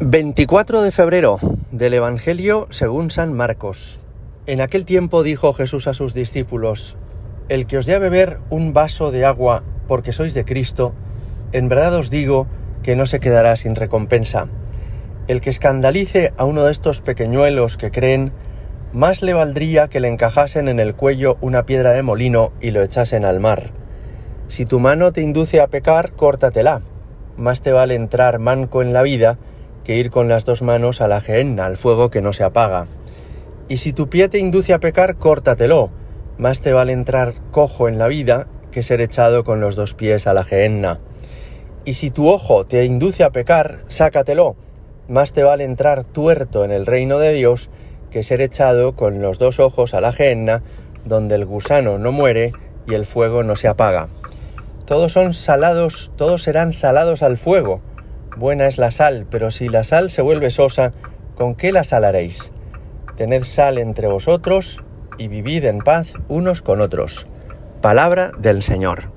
24 de febrero del Evangelio según San Marcos. En aquel tiempo dijo Jesús a sus discípulos, El que os dé a beber un vaso de agua porque sois de Cristo, en verdad os digo que no se quedará sin recompensa. El que escandalice a uno de estos pequeñuelos que creen, más le valdría que le encajasen en el cuello una piedra de molino y lo echasen al mar. Si tu mano te induce a pecar, córtatela. Más te vale entrar manco en la vida que ir con las dos manos a la gehenna, al fuego que no se apaga. Y si tu pie te induce a pecar, córtatelo. Más te vale entrar cojo en la vida que ser echado con los dos pies a la gehenna. Y si tu ojo te induce a pecar, sácatelo. Más te vale entrar tuerto en el reino de Dios que ser echado con los dos ojos a la gehenna, donde el gusano no muere y el fuego no se apaga. Todos son salados, todos serán salados al fuego Buena es la sal, pero si la sal se vuelve sosa, ¿con qué la salaréis? Tened sal entre vosotros y vivid en paz unos con otros. Palabra del Señor.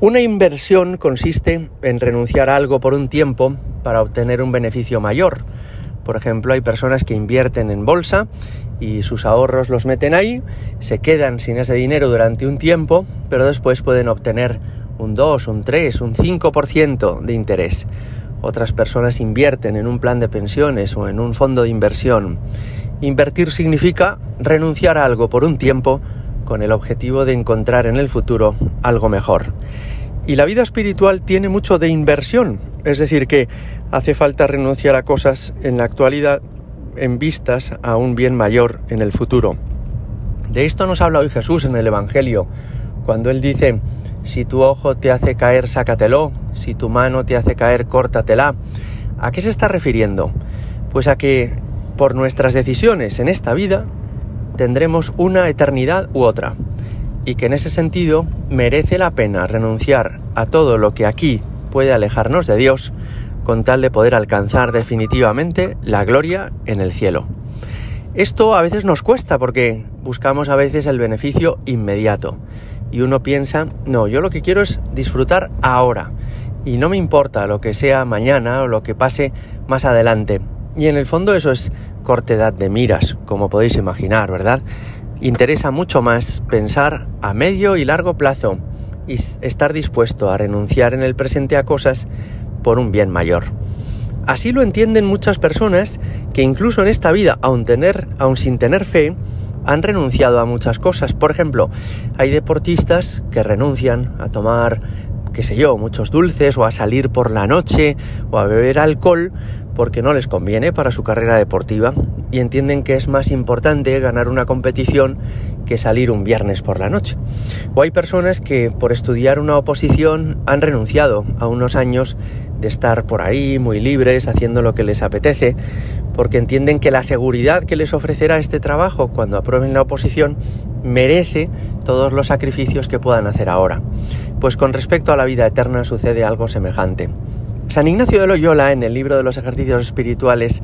Una inversión consiste en renunciar a algo por un tiempo para obtener un beneficio mayor. Por ejemplo, hay personas que invierten en bolsa y sus ahorros los meten ahí, se quedan sin ese dinero durante un tiempo, pero después pueden obtener un 2, un 3, un 5% de interés. Otras personas invierten en un plan de pensiones o en un fondo de inversión. Invertir significa renunciar a algo por un tiempo con el objetivo de encontrar en el futuro algo mejor. Y la vida espiritual tiene mucho de inversión, es decir, que hace falta renunciar a cosas en la actualidad en vistas a un bien mayor en el futuro. De esto nos habla hoy Jesús en el Evangelio, cuando él dice, si tu ojo te hace caer, sácatelo. Si tu mano te hace caer, córtatela. ¿A qué se está refiriendo? Pues a que por nuestras decisiones en esta vida tendremos una eternidad u otra. Y que en ese sentido merece la pena renunciar a todo lo que aquí puede alejarnos de Dios con tal de poder alcanzar definitivamente la gloria en el cielo. Esto a veces nos cuesta porque buscamos a veces el beneficio inmediato y uno piensa, no, yo lo que quiero es disfrutar ahora y no me importa lo que sea mañana o lo que pase más adelante. Y en el fondo eso es cortedad de miras, como podéis imaginar, ¿verdad? Interesa mucho más pensar a medio y largo plazo y estar dispuesto a renunciar en el presente a cosas por un bien mayor. Así lo entienden muchas personas que incluso en esta vida, aun, tener, aun sin tener fe, han renunciado a muchas cosas. Por ejemplo, hay deportistas que renuncian a tomar, qué sé yo, muchos dulces o a salir por la noche o a beber alcohol porque no les conviene para su carrera deportiva y entienden que es más importante ganar una competición que salir un viernes por la noche. O hay personas que por estudiar una oposición han renunciado a unos años de estar por ahí muy libres haciendo lo que les apetece porque entienden que la seguridad que les ofrecerá este trabajo cuando aprueben la oposición merece todos los sacrificios que puedan hacer ahora. Pues con respecto a la vida eterna sucede algo semejante. San Ignacio de Loyola en el libro de los ejercicios espirituales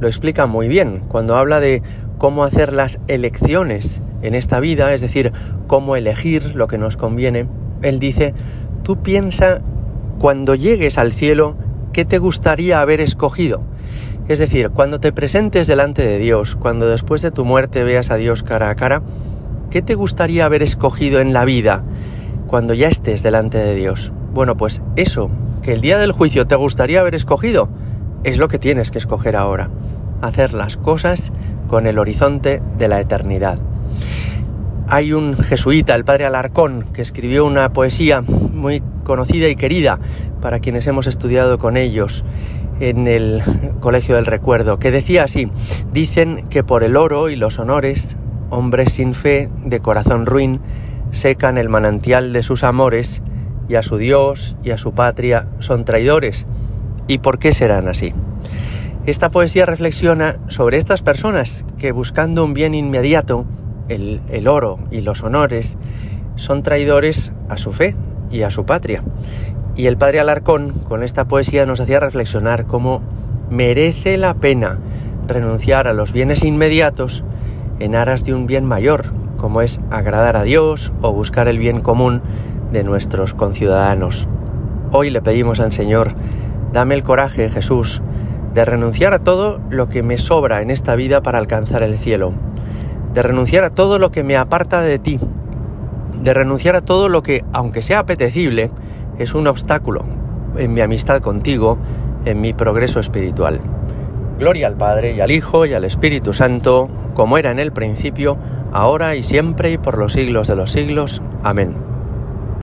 lo explica muy bien cuando habla de cómo hacer las elecciones en esta vida, es decir, cómo elegir lo que nos conviene. Él dice, tú piensa cuando llegues al cielo, ¿qué te gustaría haber escogido? Es decir, cuando te presentes delante de Dios, cuando después de tu muerte veas a Dios cara a cara, ¿qué te gustaría haber escogido en la vida cuando ya estés delante de Dios? Bueno, pues eso, que el día del juicio te gustaría haber escogido, es lo que tienes que escoger ahora. Hacer las cosas con el horizonte de la eternidad. Hay un jesuita, el padre Alarcón, que escribió una poesía muy conocida y querida para quienes hemos estudiado con ellos en el Colegio del Recuerdo, que decía así, dicen que por el oro y los honores, hombres sin fe, de corazón ruin, secan el manantial de sus amores, y a su Dios y a su patria son traidores. ¿Y por qué serán así? Esta poesía reflexiona sobre estas personas que buscando un bien inmediato, el, oro y los honores, son traidores a su fe y a su patria. Y el padre Alarcón con esta poesía nos hacía reflexionar cómo merece la pena renunciar a los bienes inmediatos en aras de un bien mayor, como es agradar a Dios o buscar el bien común de nuestros conciudadanos. Hoy le pedimos al Señor, dame el coraje, Jesús, de renunciar a todo lo que me sobra en esta vida para alcanzar el cielo, de renunciar a todo lo que me aparta de ti, de renunciar a todo lo que, aunque sea apetecible, es un obstáculo en mi amistad contigo, en mi progreso espiritual. Gloria al Padre y al Hijo y al Espíritu Santo, como era en el principio, ahora y siempre y por los siglos de los siglos. Amén.